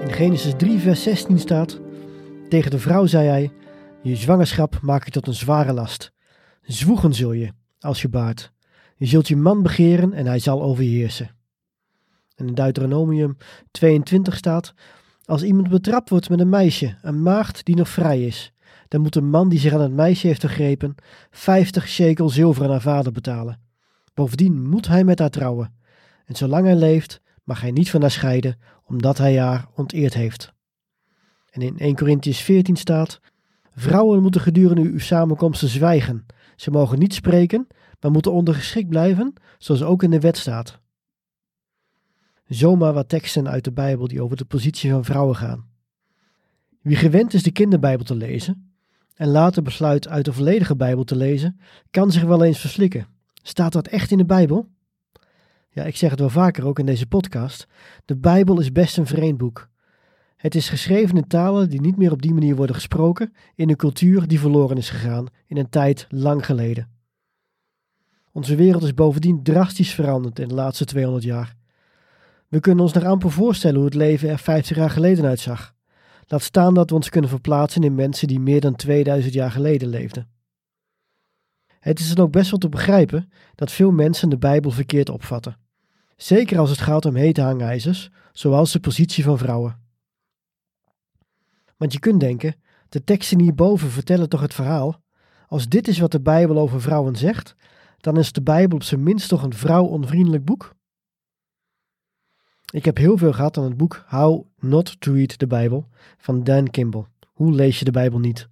In Genesis 3, vers 16 staat: Tegen de vrouw zei hij: Je zwangerschap maak je tot een zware last. Zwoegen zul je, als je baart. Je zult je man begeren en hij zal over je heersen. En in Deuteronomium 22 staat: Als iemand betrapt wordt met een meisje, een maagd die nog vrij is, dan moet een man die zich aan het meisje heeft vergrepen 50 shekel zilver aan haar vader betalen. Bovendien moet hij met haar trouwen. En zolang hij leeft, mag hij niet van haar scheiden, omdat hij haar onteerd heeft. En in 1 Corinthians 14 staat: Vrouwen moeten gedurende uw samenkomsten zwijgen. Ze mogen niet spreken, maar moeten ondergeschikt blijven, zoals ook in de wet staat. Zomaar wat teksten uit de Bijbel die over de positie van vrouwen gaan. Wie gewend is de kinderbijbel te lezen en later besluit uit de volledige Bijbel te lezen, kan zich wel eens verslikken. Staat dat echt in de Bijbel? Ja, ik zeg het wel vaker ook in deze podcast. De Bijbel is best een vreemd boek. Het is geschreven in talen die niet meer op die manier worden gesproken, in een cultuur die verloren is gegaan in een tijd lang geleden. Onze wereld is bovendien drastisch veranderd in de laatste 200 jaar. We kunnen ons nog amper voorstellen hoe het leven er 50 jaar geleden uitzag. Laat staan dat we ons kunnen verplaatsen in mensen die meer dan 2000 jaar geleden leefden. Het is dan ook best wel te begrijpen dat veel mensen de Bijbel verkeerd opvatten. Zeker als het gaat om hete hangijzers, zoals de positie van vrouwen. Want je kunt denken, de teksten hierboven vertellen toch het verhaal? Als dit is wat de Bijbel over vrouwen zegt, dan is de Bijbel op zijn minst toch een vrouwonvriendelijk boek? Ik heb heel veel gehad aan het boek How Not to Read the Bible van Dan Kimball. Hoe lees je de Bijbel niet?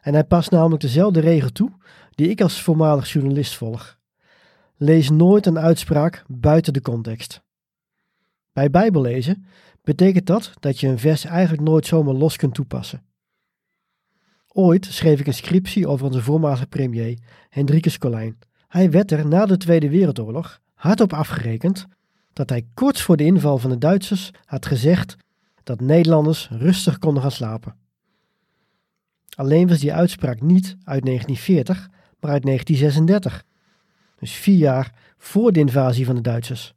En hij past namelijk dezelfde regel toe die ik als voormalig journalist volg. Lees nooit een uitspraak buiten de context. Bij Bijbellezen betekent dat dat je een vers eigenlijk nooit zomaar los kunt toepassen. Ooit schreef ik een scriptie over onze voormalige premier, Hendrikus Colijn. Hij werd er na de Tweede Wereldoorlog hardop afgerekend dat hij kort voor de inval van de Duitsers had gezegd dat Nederlanders rustig konden gaan slapen. Alleen was die uitspraak niet uit 1940, maar uit 1936. Dus vier jaar voor de invasie van de Duitsers.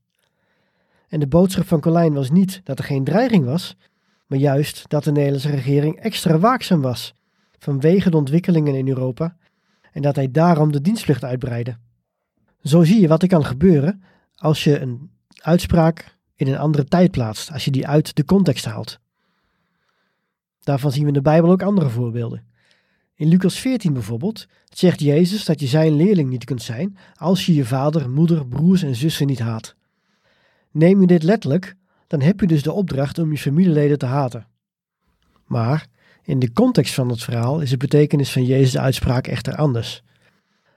En de boodschap van Colijn was niet dat er geen dreiging was, maar juist dat de Nederlandse regering extra waakzaam was vanwege de ontwikkelingen in Europa en dat hij daarom de dienstplicht uitbreidde. Zo zie je wat er kan gebeuren als je een uitspraak in een andere tijd plaatst, als je die uit de context haalt. Daarvan zien we in de Bijbel ook andere voorbeelden. In Lucas 14 bijvoorbeeld zegt Jezus dat je zijn leerling niet kunt zijn als je je vader, moeder, broers en zussen niet haat. Neem je dit letterlijk, dan heb je dus de opdracht om je familieleden te haten. Maar in de context van het verhaal is de betekenis van Jezus' uitspraak echter anders.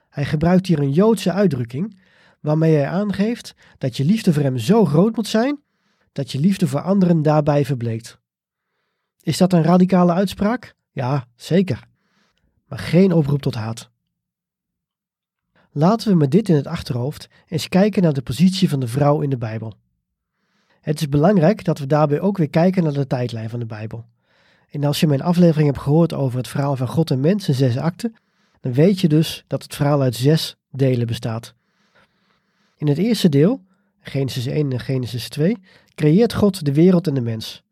Hij gebruikt hier een Joodse uitdrukking waarmee hij aangeeft dat je liefde voor hem zo groot moet zijn dat je liefde voor anderen daarbij verbleekt. Is dat een radicale uitspraak? Ja, zeker maar geen oproep tot haat. Laten we met dit in het achterhoofd eens kijken naar de positie van de vrouw in de Bijbel. Het is belangrijk dat we daarbij ook weer kijken naar de tijdlijn van de Bijbel. En als je mijn aflevering hebt gehoord over het verhaal van God en mens in zes akten, dan weet je dus dat het verhaal uit zes delen bestaat. In het eerste deel, Genesis 1 en Genesis 2, creëert God de wereld en de mens.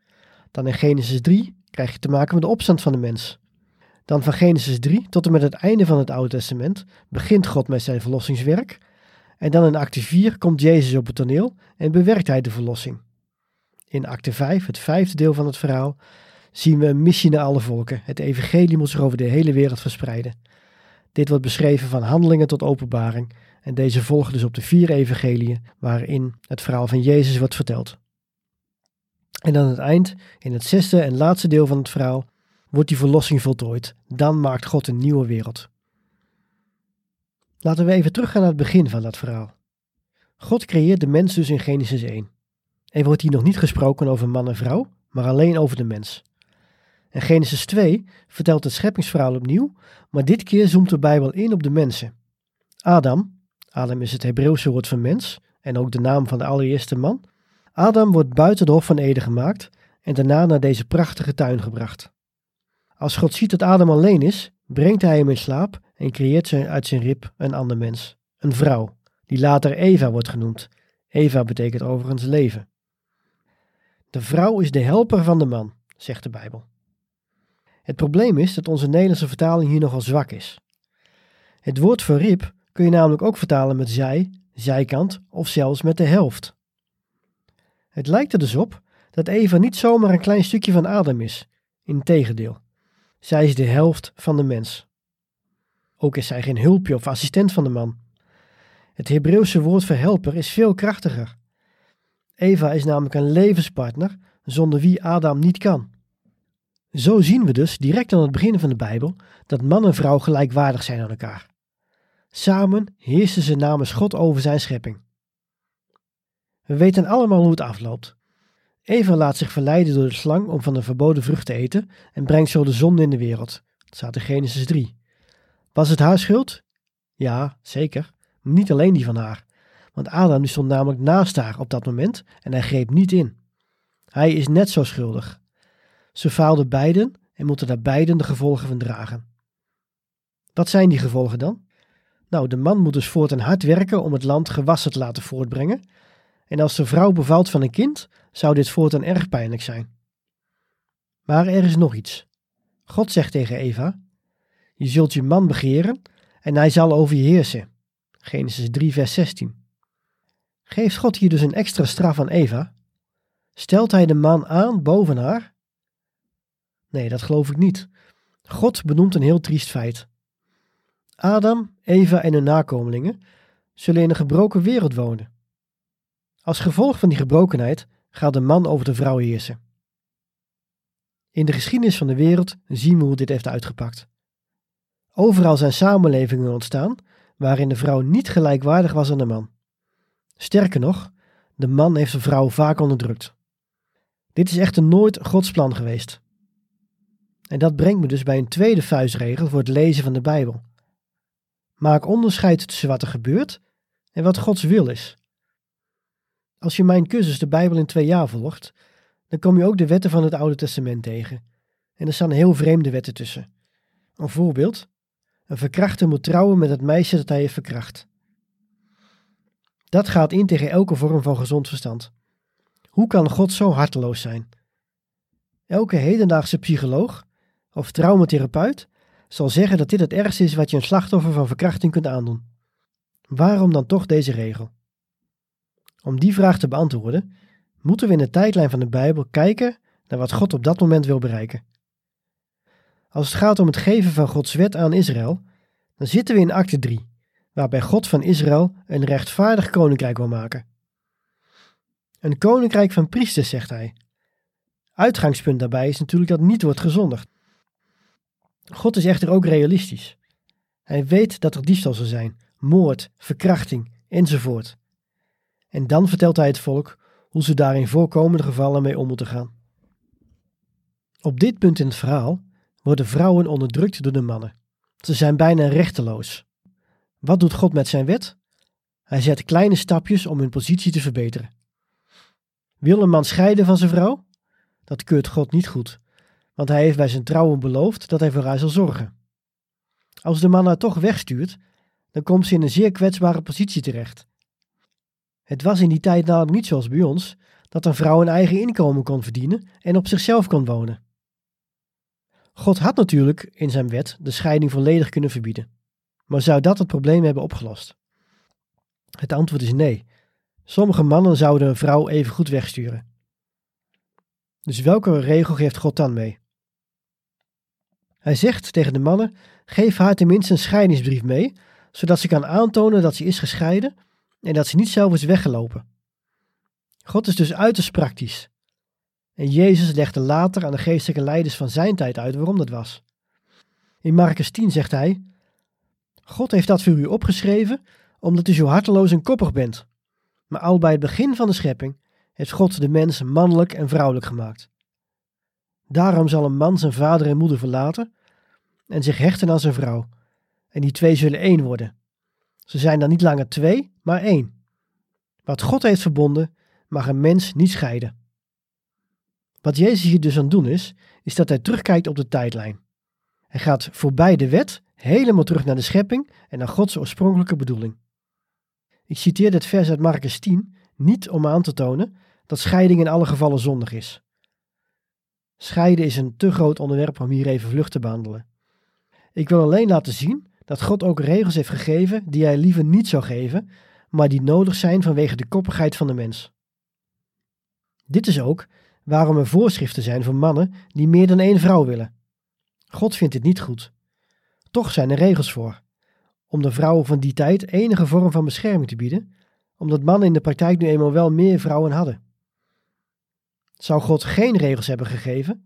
Dan in Genesis 3 krijg je te maken met de opstand van de mens. Dan van Genesis 3 tot en met het einde van het Oude Testament begint God met zijn verlossingswerk. En dan in acte 4 komt Jezus op het toneel en bewerkt hij de verlossing. In acte 5, het vijfde deel van het verhaal, zien we een missie naar alle volken. Het evangelie moet zich over de hele wereld verspreiden. Dit wordt beschreven van handelingen tot openbaring en deze volgen dus op de vier evangeliën waarin het verhaal van Jezus wordt verteld. En aan het eind, in het zesde en laatste deel van het verhaal, wordt die verlossing voltooid. Dan maakt God een nieuwe wereld. Laten we even teruggaan naar het begin van dat verhaal. God creëert de mens dus in Genesis 1. Er wordt hier nog niet gesproken over man en vrouw, maar alleen over de mens. En Genesis 2 vertelt het scheppingsverhaal opnieuw, maar dit keer zoomt de Bijbel in op de mensen. Adam, Adam is het Hebreeuwse woord voor mens en ook de naam van de allereerste man. Adam wordt buiten de Hof van Eden gemaakt en daarna naar deze prachtige tuin gebracht. Als God ziet dat Adam alleen is, brengt hij hem in slaap en creëert uit zijn rib een ander mens, een vrouw, die later Eva wordt genoemd. Eva betekent overigens leven. De vrouw is de helper van de man, zegt de Bijbel. Het probleem is dat onze Nederlandse vertaling hier nogal zwak is. Het woord voor rib kun je namelijk ook vertalen met zij, zijkant of zelfs met de helft. Het lijkt er dus op dat Eva niet zomaar een klein stukje van Adam is, integendeel. Zij is de helft van de mens. Ook is zij geen hulpje of assistent van de man. Het Hebreeuwse woord voor helper is veel krachtiger. Eva is namelijk een levenspartner zonder wie Adam niet kan. Zo zien we dus direct aan het begin van de Bijbel dat man en vrouw gelijkwaardig zijn aan elkaar. Samen heersen ze namens God over zijn schepping. We weten allemaal hoe het afloopt. Eva laat zich verleiden door de slang om van de verboden vrucht te eten en brengt zo de zonde in de wereld. Dat staat in Genesis 3. Was het haar schuld? Ja, zeker. Niet alleen die van haar. Want Adam stond namelijk naast haar op dat moment en hij greep niet in. Hij is net zo schuldig. Ze faalden beiden en moeten daar beiden de gevolgen van dragen. Wat zijn die gevolgen dan? Nou, de man moet dus voortaan hard werken om het land gewassen te laten voortbrengen. En als de vrouw bevalt van een kind, zou dit voortaan erg pijnlijk zijn. Maar er is nog iets. God zegt tegen Eva: Je zult je man begeren en hij zal over je heersen. Genesis 3, vers 16. Geeft God hier dus een extra straf aan Eva? Stelt hij de man aan boven haar? Nee, dat geloof ik niet. God benoemt een heel triest feit. Adam, Eva en hun nakomelingen zullen in een gebroken wereld wonen. Als gevolg van die gebrokenheid gaat de man over de vrouw heersen. In de geschiedenis van de wereld zien we hoe dit heeft uitgepakt. Overal zijn samenlevingen ontstaan waarin de vrouw niet gelijkwaardig was aan de man. Sterker nog, de man heeft de vrouw vaak onderdrukt. Dit is echter nooit Gods plan geweest. En dat brengt me dus bij een tweede vuistregel voor het lezen van de Bijbel. Maak onderscheid tussen wat er gebeurt en wat Gods wil is. Als je mijn cursus de Bijbel in twee jaar volgt, dan kom je ook de wetten van het Oude Testament tegen. En er staan heel vreemde wetten tussen. Een voorbeeld: een verkrachter moet trouwen met het meisje dat hij heeft verkracht. Dat gaat in tegen elke vorm van gezond verstand. Hoe kan God zo harteloos zijn? Elke hedendaagse psycholoog of traumatherapeut zal zeggen dat dit het ergste is wat je een slachtoffer van verkrachting kunt aandoen. Waarom dan toch deze regel? Om die vraag te beantwoorden, moeten we in de tijdlijn van de Bijbel kijken naar wat God op dat moment wil bereiken. Als het gaat om het geven van Gods wet aan Israël, dan zitten we in acte 3, waarbij God van Israël een rechtvaardig koninkrijk wil maken. Een koninkrijk van priesters, zegt hij. Uitgangspunt daarbij is natuurlijk dat niet wordt gezondigd. God is echter ook realistisch. Hij weet dat er diefstal zal zijn, moord, verkrachting enzovoort. En dan vertelt hij het volk hoe ze daar in voorkomende gevallen mee om moeten gaan. Op dit punt in het verhaal worden vrouwen onderdrukt door de mannen. Ze zijn bijna rechteloos. Wat doet God met zijn wet? Hij zet kleine stapjes om hun positie te verbeteren. Wil een man scheiden van zijn vrouw? Dat keurt God niet goed, want hij heeft bij zijn trouwen beloofd dat hij voor haar zal zorgen. Als de man haar toch wegstuurt, dan komt ze in een zeer kwetsbare positie terecht. Het was in die tijd namelijk niet zoals bij ons, dat een vrouw een eigen inkomen kon verdienen en op zichzelf kon wonen. God had natuurlijk in zijn wet de scheiding volledig kunnen verbieden. Maar zou dat het probleem hebben opgelost? Het antwoord is nee. Sommige mannen zouden een vrouw even goed wegsturen. Dus welke regel geeft God dan mee? Hij zegt tegen de mannen: geef haar tenminste een scheidingsbrief mee, zodat ze kan aantonen dat ze is gescheiden en dat ze niet zelf is weggelopen. God is dus uiterst praktisch. En Jezus legde later aan de geestelijke leiders van zijn tijd uit waarom dat was. In Marcus 10 zegt hij: God heeft dat voor u opgeschreven, omdat u zo harteloos en koppig bent. Maar al bij het begin van de schepping heeft God de mens mannelijk en vrouwelijk gemaakt. Daarom zal een man zijn vader en moeder verlaten en zich hechten aan zijn vrouw. En die twee zullen één worden. Ze zijn dan niet langer twee, maar één. Wat God heeft verbonden, mag een mens niet scheiden. Wat Jezus hier dus aan het doen is, is dat hij terugkijkt op de tijdlijn. Hij gaat voorbij de wet, helemaal terug naar de schepping en naar Gods oorspronkelijke bedoeling. Ik citeer dit vers uit Marcus 10 niet om aan te tonen dat scheiding in alle gevallen zondig is. Scheiden is een te groot onderwerp om hier even vlug te behandelen. Ik wil alleen laten zien dat God ook regels heeft gegeven die hij liever niet zou geven, maar die nodig zijn vanwege de koppigheid van de mens. Dit is ook waarom er voorschriften zijn voor mannen die meer dan één vrouw willen. God vindt dit niet goed. Toch zijn er regels voor, om de vrouwen van die tijd enige vorm van bescherming te bieden, omdat mannen in de praktijk nu eenmaal wel meer vrouwen hadden. Zou God geen regels hebben gegeven,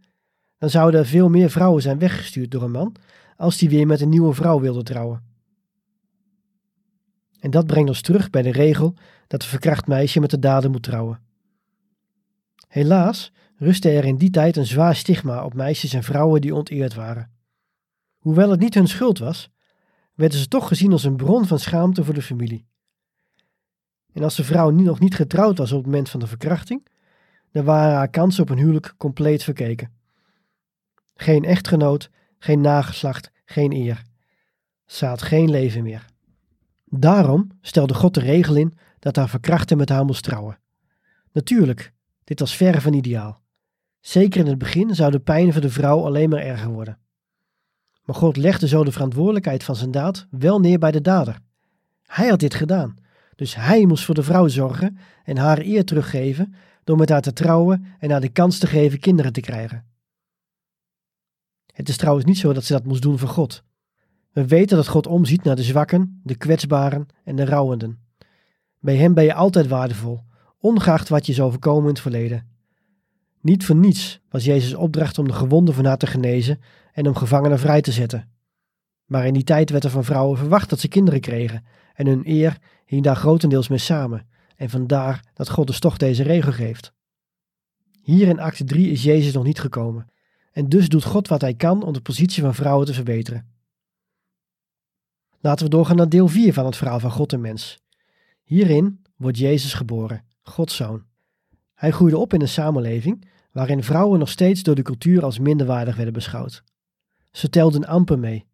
dan zouden er veel meer vrouwen zijn weggestuurd door een man als die weer met een nieuwe vrouw wilde trouwen. En dat brengt ons terug bij de regel dat een verkracht meisje met de dader moet trouwen. Helaas rustte er in die tijd een zwaar stigma op meisjes en vrouwen die onteerd waren. Hoewel het niet hun schuld was, werden ze toch gezien als een bron van schaamte voor de familie. En als de vrouw nog niet getrouwd was op het moment van de verkrachting, dan waren haar kansen op een huwelijk compleet verkeken. Geen echtgenoot, geen nageslacht, geen eer. Ze had geen leven meer. Daarom stelde God de regel in dat haar verkrachter met haar moest trouwen. Natuurlijk, dit was verre van ideaal. Zeker in het begin zou de pijn voor de vrouw alleen maar erger worden. Maar God legde zo de verantwoordelijkheid van zijn daad wel neer bij de dader. Hij had dit gedaan, dus hij moest voor de vrouw zorgen en haar eer teruggeven door met haar te trouwen en haar de kans te geven kinderen te krijgen. Het is trouwens niet zo dat ze dat moest doen voor God. We weten dat God omziet naar de zwakken, de kwetsbaren en de rouwenden. Bij hem ben je altijd waardevol, ongeacht wat je is overkomen in het verleden. Niet voor niets was Jezus opdracht om de gewonden van haar te genezen en om gevangenen vrij te zetten. Maar in die tijd werd er van vrouwen verwacht dat ze kinderen kregen, en hun eer hing daar grotendeels mee samen, en vandaar dat God dus toch deze regel geeft. Hier in acte 3 is Jezus nog niet gekomen, en dus doet God wat hij kan om de positie van vrouwen te verbeteren. Laten we doorgaan naar deel 4 van het verhaal van God en mens. Hierin wordt Jezus geboren, Gods zoon. Hij groeide op in een samenleving waarin vrouwen nog steeds door de cultuur als minderwaardig werden beschouwd. Ze telden amper mee.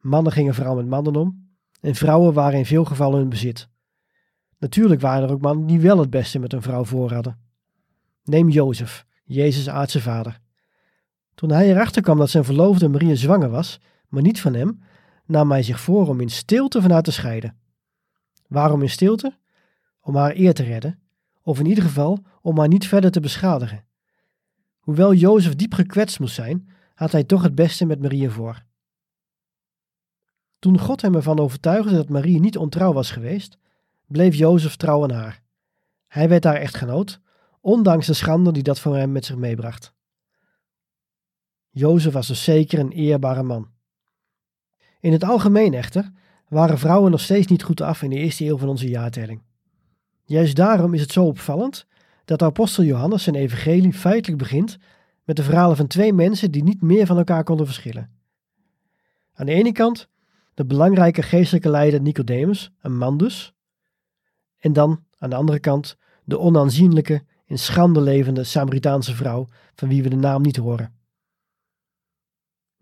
Mannen gingen vooral met mannen om en vrouwen waren in veel gevallen hun bezit. Natuurlijk waren er ook mannen die wel het beste met een vrouw voor hadden. Neem Jozef, Jezus' aardse vader. Toen hij erachter kwam dat zijn verloofde Maria zwanger was, maar niet van hem, nam hij zich voor om in stilte van haar te scheiden. Waarom in stilte? Om haar eer te redden, of in ieder geval om haar niet verder te beschadigen. Hoewel Jozef diep gekwetst moest zijn, had hij toch het beste met Maria voor. Toen God hem ervan overtuigde dat Marie niet ontrouw was geweest, bleef Jozef trouw aan haar. Hij werd haar echtgenoot, ondanks de schande die dat voor hem met zich meebracht. Jozef was dus zeker een eerbare man. In het algemeen echter waren vrouwen nog steeds niet goed af in de eerste eeuw van onze jaartelling. Juist daarom is het zo opvallend dat de apostel Johannes zijn evangelie feitelijk begint met de verhalen van twee mensen die niet meer van elkaar konden verschillen. Aan de ene kant de belangrijke geestelijke leider Nicodemus, een man dus, en dan aan de andere kant de onaanzienlijke, in schande levende Samaritaanse vrouw van wie we de naam niet horen.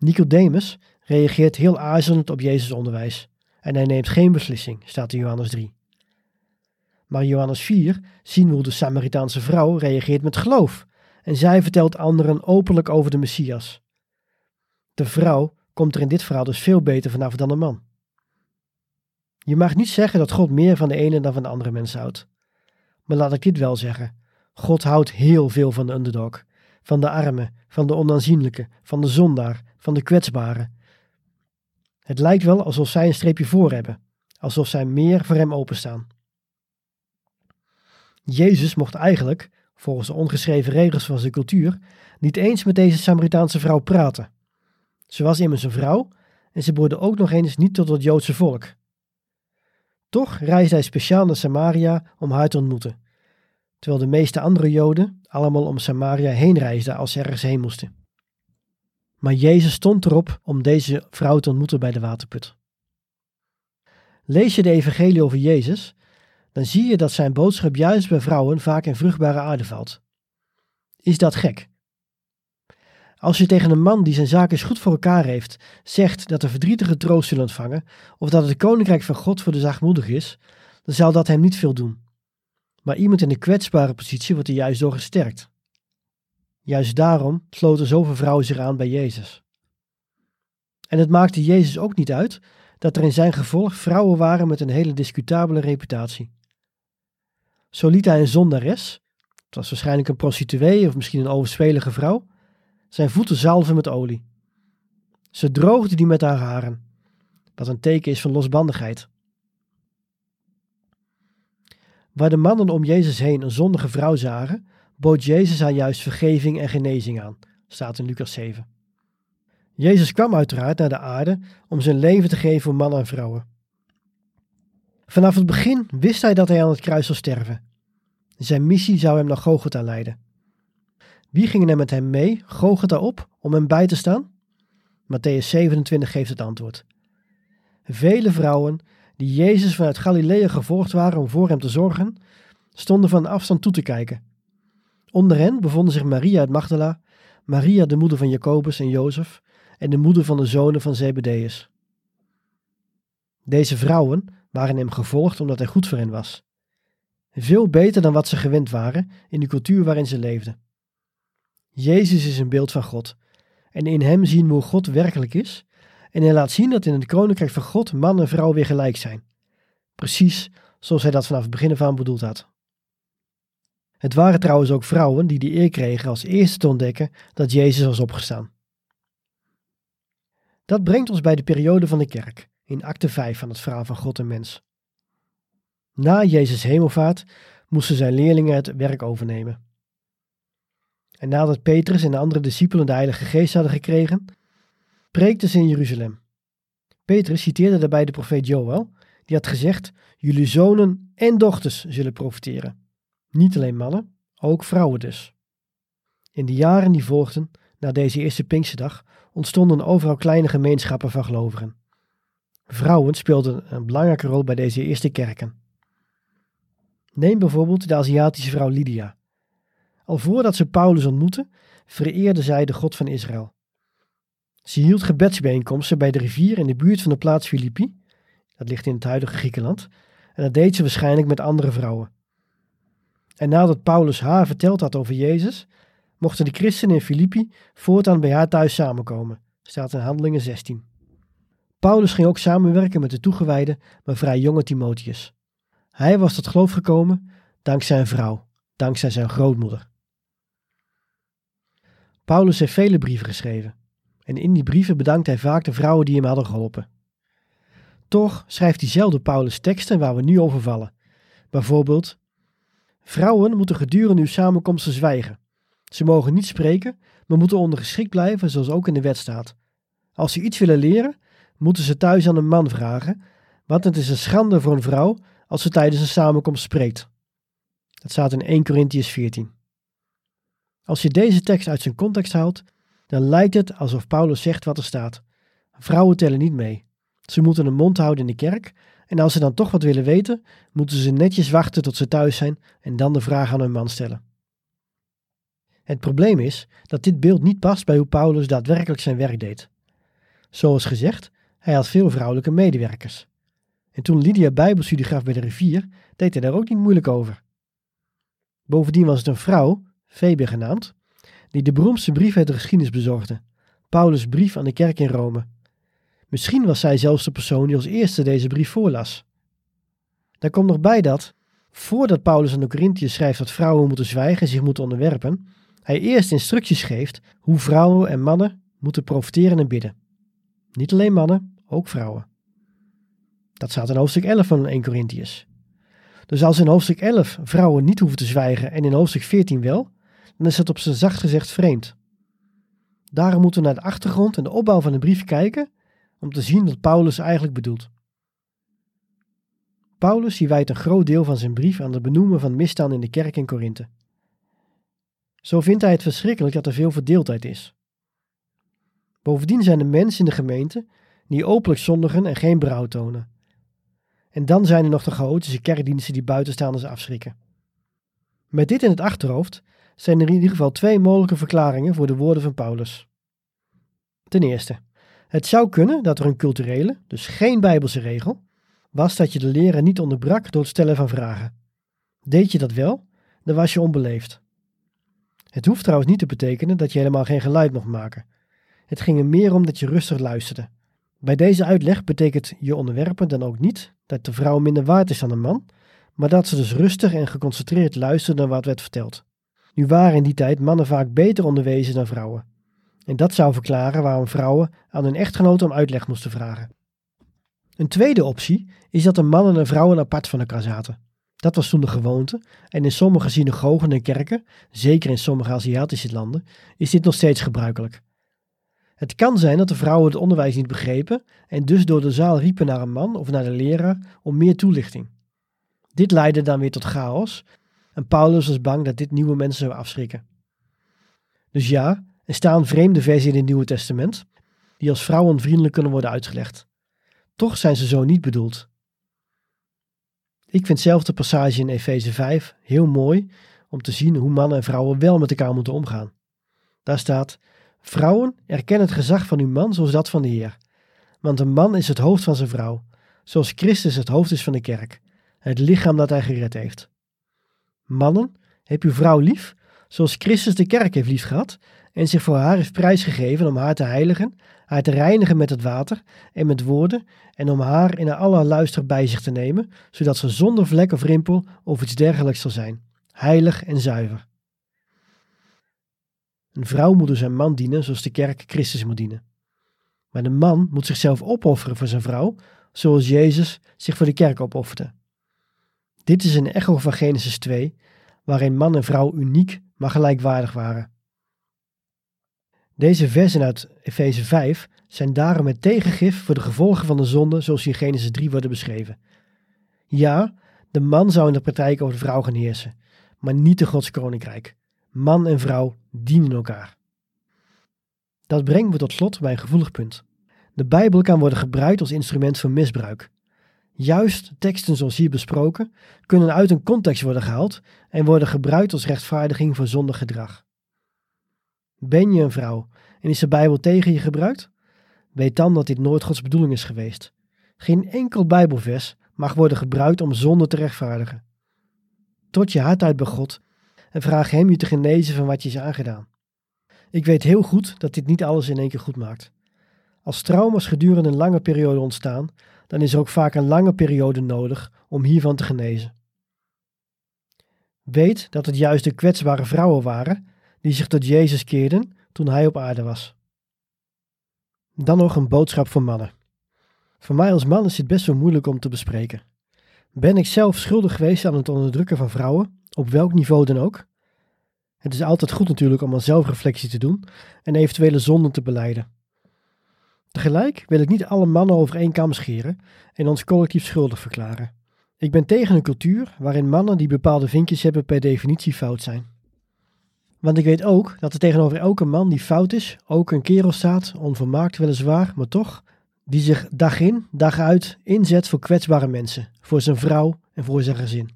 Nicodemus reageert heel aarzelend op Jezus' onderwijs en hij neemt geen beslissing, staat in Johannes 3. Maar in Johannes 4 zien we hoe de Samaritaanse vrouw reageert met geloof en zij vertelt anderen openlijk over de Messias. De vrouw komt er in dit verhaal dus veel beter vanaf dan de man. Je mag niet zeggen dat God meer van de ene dan van de andere mens houdt. Maar laat ik dit wel zeggen. God houdt heel veel van de underdog, van de arme, van de onaanzienlijke, van de zondaar, van de kwetsbaren. Het lijkt wel alsof zij een streepje voor hebben, alsof zij meer voor hem openstaan. Jezus mocht eigenlijk, volgens de ongeschreven regels van zijn cultuur, niet eens met deze Samaritaanse vrouw praten. Ze was immers een vrouw en ze behoorde ook nog eens niet tot het Joodse volk. Toch reisde hij speciaal naar Samaria om haar te ontmoeten, terwijl de meeste andere Joden allemaal om Samaria heen reisden als ze ergens heen moesten. Maar Jezus stond erop om deze vrouw te ontmoeten bij de waterput. Lees je de evangelie over Jezus, dan zie je dat zijn boodschap juist bij vrouwen vaak in vruchtbare aarde valt. Is dat gek? Als je tegen een man die zijn zaken goed voor elkaar heeft, zegt dat de verdrietige troost zullen ontvangen, of dat het koninkrijk van God voor de zachtmoedig is, dan zal dat hem niet veel doen. Maar iemand in een kwetsbare positie wordt er juist door gesterkt. Juist daarom sloten zoveel vrouwen zich aan bij Jezus. En het maakte Jezus ook niet uit dat er in zijn gevolg vrouwen waren met een hele discutabele reputatie. Zo liet hij een zondares, het was waarschijnlijk een prostituee of misschien een overspelige vrouw, zijn voeten zalven met olie. Ze droogde die met haar haren, wat een teken is van losbandigheid. Waar de mannen om Jezus heen een zondige vrouw zagen, bood Jezus haar juist vergeving en genezing aan, staat in Lucas 7. Jezus kwam uiteraard naar de aarde om zijn leven te geven voor mannen en vrouwen. Vanaf het begin wist hij dat hij aan het kruis zou sterven. Zijn missie zou hem naar Gogota leiden. Wie gingen er met hem mee, Gogota op, om hem bij te staan? Matthäus 27 geeft het antwoord. Vele vrouwen, die Jezus vanuit Galilea gevolgd waren om voor hem te zorgen, stonden van afstand toe te kijken. Onder hen bevonden zich Maria uit Magdala, Maria de moeder van Jacobus en Jozef en de moeder van de zonen van Zebedeus. Deze vrouwen waren hem gevolgd omdat hij goed voor hen was. Veel beter dan wat ze gewend waren in de cultuur waarin ze leefden. Jezus is een beeld van God en in hem zien we hoe God werkelijk is en hij laat zien dat in het koninkrijk van God man en vrouw weer gelijk zijn. Precies zoals hij dat vanaf het begin af aan bedoeld had. Het waren trouwens ook vrouwen die de eer kregen als eerste te ontdekken dat Jezus was opgestaan. Dat brengt ons bij de periode van de kerk, in acte 5 van het verhaal van God en mens. Na Jezus' hemelvaart moesten zijn leerlingen het werk overnemen. En nadat Petrus en de andere discipelen de Heilige Geest hadden gekregen, preekten ze in Jeruzalem. Petrus citeerde daarbij de profeet Joël, die had gezegd: Jullie zonen en dochters zullen profiteren. Niet alleen mannen, ook vrouwen dus. In de jaren die volgden, na deze eerste Pinksterdag, ontstonden overal kleine gemeenschappen van gelovigen. Vrouwen speelden een belangrijke rol bij deze eerste kerken. Neem bijvoorbeeld de Aziatische vrouw Lydia. Al voordat ze Paulus ontmoette, vereerde zij de God van Israël. Ze hield gebedsbijeenkomsten bij de rivier in de buurt van de plaats Filippi, dat ligt in het huidige Griekenland, en dat deed ze waarschijnlijk met andere vrouwen. En nadat Paulus haar verteld had over Jezus, mochten de christenen in Filippi voortaan bij haar thuis samenkomen, staat in Handelingen 16. Paulus ging ook samenwerken met de toegewijde, maar vrij jonge Timotheus. Hij was tot geloof gekomen dankzij zijn vrouw, dankzij zijn grootmoeder. Paulus heeft vele brieven geschreven, en in die brieven bedankt hij vaak de vrouwen die hem hadden geholpen. Toch schrijft diezelfde Paulus teksten waar we nu over vallen. Bijvoorbeeld: Vrouwen moeten gedurende uw samenkomsten zwijgen. Ze mogen niet spreken, maar moeten ondergeschikt blijven, zoals ook in de wet staat. Als ze iets willen leren, moeten ze thuis aan een man vragen, want het is een schande voor een vrouw als ze tijdens een samenkomst spreekt. Dat staat in 1 Corinthians 14. Als je deze tekst uit zijn context haalt, dan lijkt het alsof Paulus zegt wat er staat. Vrouwen tellen niet mee. Ze moeten een mond houden in de kerk en als ze dan toch wat willen weten, moeten ze netjes wachten tot ze thuis zijn en dan de vraag aan hun man stellen. Het probleem is dat dit beeld niet past bij hoe Paulus daadwerkelijk zijn werk deed. Zoals gezegd, hij had veel vrouwelijke medewerkers. En toen Lydia bijbelstudie gaf bij de rivier, deed hij daar ook niet moeilijk over. Bovendien was het een vrouw, Febe genaamd, die de beroemdste brief uit de geschiedenis bezorgde, Paulus' brief aan de kerk in Rome. Misschien was zij zelfs de persoon die als eerste deze brief voorlas. Daar komt nog bij dat, voordat Paulus aan de Corinthiërs schrijft dat vrouwen moeten zwijgen en zich moeten onderwerpen, hij eerst instructies geeft hoe vrouwen en mannen moeten profiteren en bidden. Niet alleen mannen, ook vrouwen. Dat staat in hoofdstuk 11 van 1 Corinthians. Dus als in hoofdstuk 11 vrouwen niet hoeven te zwijgen en in hoofdstuk 14 wel, dan is het op zijn zacht gezegd vreemd. Daarom moeten we naar de achtergrond en de opbouw van de brief kijken om te zien wat Paulus eigenlijk bedoelt. Paulus die wijt een groot deel van zijn brief aan het benoemen van misstanden in de kerk in Korinthe. Zo vindt hij het verschrikkelijk dat er veel verdeeldheid is. Bovendien zijn er mensen in de gemeente die openlijk zondigen en geen berouw tonen. En dan zijn er nog de chaotische kerkdiensten die buitenstaanders afschrikken. Met dit in het achterhoofd zijn er in ieder geval twee mogelijke verklaringen voor de woorden van Paulus. Ten eerste, het zou kunnen dat er een culturele, dus geen bijbelse regel, was dat je de leraar niet onderbrak door het stellen van vragen. Deed je dat wel, dan was je onbeleefd. Het hoeft trouwens niet te betekenen dat je helemaal geen geluid mocht maken. Het ging er meer om dat je rustig luisterde. Bij deze uitleg betekent je onderwerpen dan ook niet dat de vrouw minder waard is dan een man, maar dat ze dus rustig en geconcentreerd luisteren naar wat werd verteld. Nu waren in die tijd mannen vaak beter onderwezen dan vrouwen. En dat zou verklaren waarom vrouwen aan hun echtgenoten om uitleg moesten vragen. Een tweede optie is dat de mannen en vrouwen apart van elkaar zaten. Dat was toen de gewoonte en in sommige synagogen en kerken, zeker in sommige Aziatische landen, is dit nog steeds gebruikelijk. Het kan zijn dat de vrouwen het onderwijs niet begrepen en dus door de zaal riepen naar een man of naar de leraar om meer toelichting. Dit leidde dan weer tot chaos en Paulus was bang dat dit nieuwe mensen zou afschrikken. Dus ja, er staan vreemde versies in het Nieuwe Testament die als vrouwenvriendelijk kunnen worden uitgelegd. Toch zijn ze zo niet bedoeld. Ik vind zelf de passage in Efeze 5 heel mooi om te zien hoe mannen en vrouwen wel met elkaar moeten omgaan. Daar staat: Vrouwen, erken het gezag van uw man zoals dat van de Heer. Want een man is het hoofd van zijn vrouw, zoals Christus het hoofd is van de kerk, het lichaam dat hij gered heeft. Mannen, heb uw vrouw lief, zoals Christus de kerk heeft liefgehad en zich voor haar heeft prijsgegeven om haar te heiligen, haar te reinigen met het water en met woorden en om haar in alle luister bij zich te nemen, zodat ze zonder vlek of rimpel of iets dergelijks zal zijn, heilig en zuiver. Een vrouw moet dus zijn man dienen zoals de kerk Christus moet dienen. Maar de man moet zichzelf opofferen voor zijn vrouw, zoals Jezus zich voor de kerk opofferde. Dit is een echo van Genesis 2, waarin man en vrouw uniek, maar gelijkwaardig waren. Deze versen uit Efeze 5 zijn daarom het tegengif voor de gevolgen van de zonde zoals in Genesis 3 worden beschreven. Ja, de man zou in de praktijk over de vrouw gaan heersen, maar niet de Gods koninkrijk. Man en vrouw dienen elkaar. Dat brengt me tot slot bij een gevoelig punt. De Bijbel kan worden gebruikt als instrument voor misbruik. Juist teksten zoals hier besproken kunnen uit een context worden gehaald en worden gebruikt als rechtvaardiging voor zondig gedrag. Ben je een vrouw en is de Bijbel tegen je gebruikt? Weet dan dat dit nooit Gods bedoeling is geweest. Geen enkel Bijbelvers mag worden gebruikt om zonde te rechtvaardigen. Tot je hart uit bij God en vraag Hem je te genezen van wat je is aangedaan. Ik weet heel goed dat dit niet alles in één keer goed maakt. Als trauma's gedurende een lange periode ontstaan, dan is er ook vaak een lange periode nodig om hiervan te genezen. Weet dat het juist de kwetsbare vrouwen waren die zich tot Jezus keerden toen hij op aarde was. Dan nog een boodschap voor mannen. Voor mij als man is dit best wel moeilijk om te bespreken. Ben ik zelf schuldig geweest aan het onderdrukken van vrouwen, op welk niveau dan ook? Het is altijd goed natuurlijk om een zelfreflectie te doen en eventuele zonden te beleiden. Tegelijk wil ik niet alle mannen over één kam scheren en ons collectief schuldig verklaren. Ik ben tegen een cultuur waarin mannen die bepaalde vinkjes hebben per definitie fout zijn. Want ik weet ook dat er tegenover elke man die fout is, ook een kerel staat, onvermaakt weliswaar, maar toch, die zich dag in, dag uit inzet voor kwetsbare mensen, voor zijn vrouw en voor zijn gezin.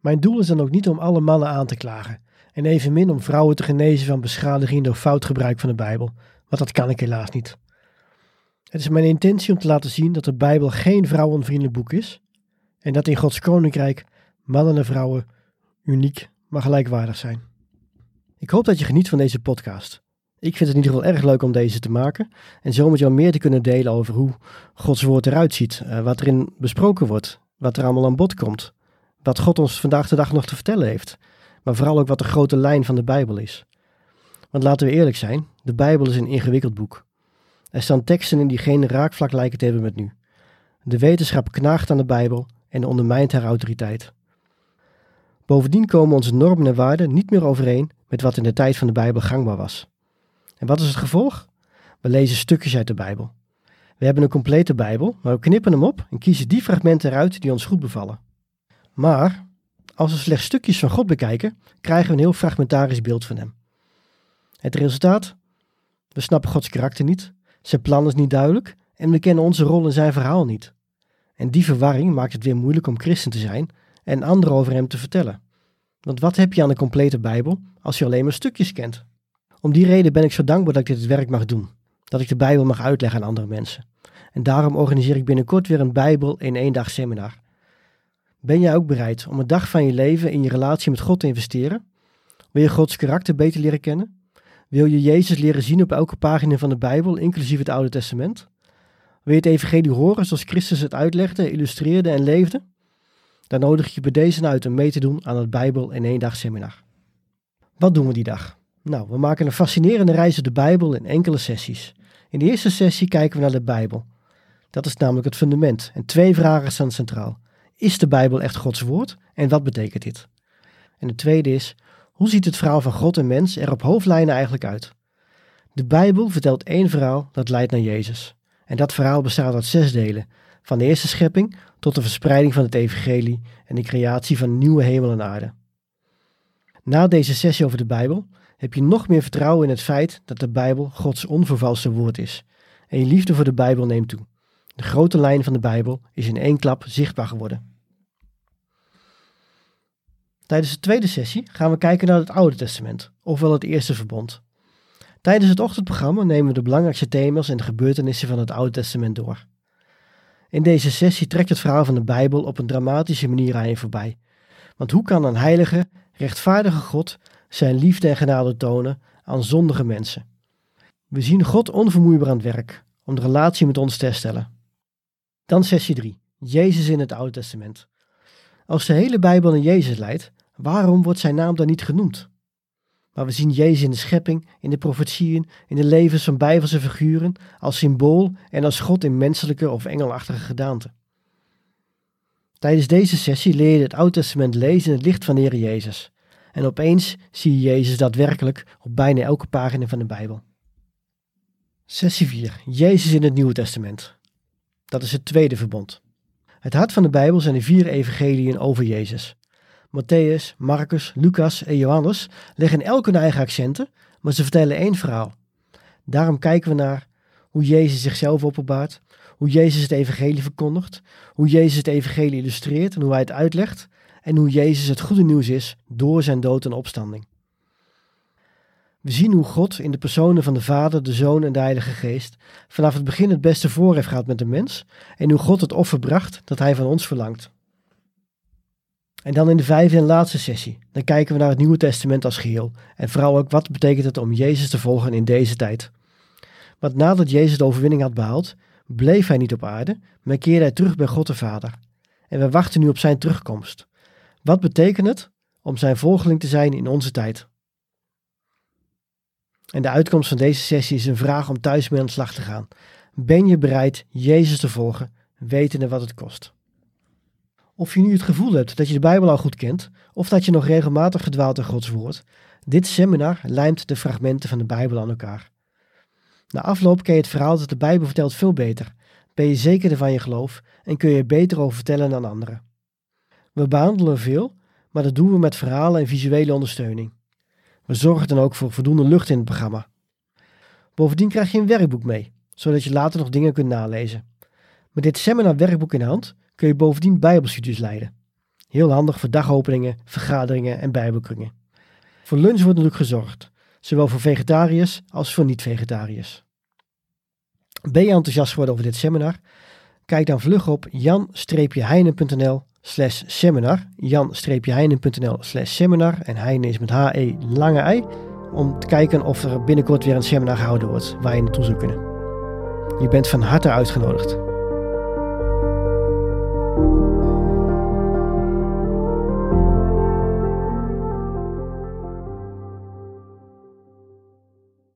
Mijn doel is dan ook niet om alle mannen aan te klagen, en evenmin om vrouwen te genezen van beschadiging door fout gebruik van de Bijbel, want dat kan ik helaas niet. Het is mijn intentie om te laten zien dat de Bijbel geen vrouwenvriendelijk boek is, en dat in Gods koninkrijk mannen en vrouwen uniek, maar gelijkwaardig zijn. Ik hoop dat je geniet van deze podcast. Ik vind het in ieder geval erg leuk om deze te maken en zo met jou meer te kunnen delen over hoe Gods woord eruit ziet, uh, wat erin besproken wordt, wat er allemaal aan bod komt, wat God ons vandaag de dag nog te vertellen heeft, maar vooral ook wat de grote lijn van de Bijbel is. Want laten we eerlijk zijn, de Bijbel is een ingewikkeld boek. Er staan teksten in die geen raakvlak lijken te hebben met nu. De wetenschap knaagt aan de Bijbel en ondermijnt haar autoriteit. Bovendien komen onze normen en waarden niet meer overeen met wat in de tijd van de Bijbel gangbaar was. En wat is het gevolg? We lezen stukjes uit de Bijbel. We hebben een complete Bijbel, maar we knippen hem op en kiezen die fragmenten eruit die ons goed bevallen. Maar als we slechts stukjes van God bekijken, krijgen we een heel fragmentarisch beeld van Hem. Het resultaat? We snappen Gods karakter niet, zijn plan is niet duidelijk en we kennen onze rol in zijn verhaal niet. En die verwarring maakt het weer moeilijk om christen te zijn en anderen over Hem te vertellen. Want wat heb je aan een complete Bijbel als je alleen maar stukjes kent? Om die reden ben ik zo dankbaar dat ik dit werk mag doen. Dat ik de Bijbel mag uitleggen aan andere mensen. En daarom organiseer ik binnenkort weer een Bijbel in één dag seminar. Ben jij ook bereid om een dag van je leven in je relatie met God te investeren? Wil je Gods karakter beter leren kennen? Wil je Jezus leren zien op elke pagina van de Bijbel, inclusief het Oude Testament? Wil je het evangelie horen zoals Christus het uitlegde, illustreerde en leefde? Dan nodig ik je bij deze uit om mee te doen aan het Bijbel in één dag seminar. Wat doen we die dag? Nou, we maken een fascinerende reis door de Bijbel in enkele sessies. In de eerste sessie kijken we naar de Bijbel. Dat is namelijk het fundament. En twee vragen staan centraal. Is de Bijbel echt Gods woord en wat betekent dit? En de tweede is, hoe ziet het verhaal van God en mens er op hoofdlijnen eigenlijk uit? De Bijbel vertelt één verhaal dat leidt naar Jezus. En dat verhaal bestaat uit zes delen, van de eerste schepping tot de verspreiding van het evangelie en de creatie van nieuwe hemel en aarde. Na deze sessie over de Bijbel heb je nog meer vertrouwen in het feit dat de Bijbel Gods onvervalste woord is. En je liefde voor de Bijbel neemt toe. De grote lijn van de Bijbel is in één klap zichtbaar geworden. Tijdens de tweede sessie gaan we kijken naar het Oude Testament, ofwel het Eerste Verbond. Tijdens het ochtendprogramma nemen we de belangrijkste thema's en de gebeurtenissen van het Oude Testament door. In deze sessie trekt het verhaal van de Bijbel op een dramatische manier aan je voorbij. Want hoe kan een heilige, rechtvaardige God zijn liefde en genade tonen aan zondige mensen? We zien God onvermoeibaar aan het werk om de relatie met ons te herstellen. Dan sessie 3. Jezus in het Oude Testament. Als de hele Bijbel naar Jezus leidt, waarom wordt zijn naam dan niet genoemd? Maar we zien Jezus in de schepping, in de profetieën, in de levens van Bijbelse figuren, als symbool en als God in menselijke of engelachtige gedaante. Tijdens deze sessie leer je het Oude Testament lezen in het licht van de Heer Jezus. En opeens zie je Jezus daadwerkelijk op bijna elke pagina van de Bijbel. Sessie 4. Jezus in het Nieuwe Testament. Dat is het tweede verbond. Het hart van de Bijbel zijn de vier evangeliën over Jezus. Matthäus, Marcus, Lucas en Johannes leggen elk hun eigen accenten, maar ze vertellen één verhaal. Daarom kijken we naar hoe Jezus zichzelf openbaart, hoe Jezus het evangelie verkondigt, hoe Jezus het evangelie illustreert en hoe hij het uitlegt, en hoe Jezus het goede nieuws is door zijn dood en opstanding. We zien hoe God in de personen van de Vader, de Zoon en de Heilige Geest vanaf het begin het beste voor heeft gehad met de mens en hoe God het offer bracht dat hij van ons verlangt. En dan in de vijfde en laatste sessie, dan kijken we naar het Nieuwe Testament als geheel en vooral ook wat betekent het om Jezus te volgen in deze tijd. Want nadat Jezus de overwinning had behaald, bleef hij niet op aarde, maar keerde hij terug bij God de Vader. En we wachten nu op zijn terugkomst. Wat betekent het om zijn volgeling te zijn in onze tijd? En de uitkomst van deze sessie is een vraag om thuis mee aan de slag te gaan. Ben je bereid Jezus te volgen, wetende wat het kost? Of je nu het gevoel hebt dat je de Bijbel al goed kent, of dat je nog regelmatig gedwaalt in Gods woord, dit seminar lijmt de fragmenten van de Bijbel aan elkaar. Na afloop ken je het verhaal dat de Bijbel vertelt veel beter, ben je zekerder van je geloof en kun je er beter over vertellen dan anderen. We behandelen veel, maar dat doen we met verhalen en visuele ondersteuning. We zorgen dan ook voor voldoende lucht in het programma. Bovendien krijg je een werkboek mee, zodat je later nog dingen kunt nalezen. Met dit seminar werkboek in hand kun je bovendien bijbelstudies leiden. Heel handig voor dagopeningen, vergaderingen en bijbelkringen. Voor lunch wordt natuurlijk gezorgd, zowel voor vegetariërs als voor niet-vegetariërs. Ben je enthousiast geworden over dit seminar? Kijk dan vlug op jan-heinen.nl slash seminar, jan-heinen.nl slash seminar en Heinen is met H-E lange I, om te kijken of er binnenkort weer een seminar gehouden wordt waar je naartoe zou kunnen. Je bent van harte uitgenodigd.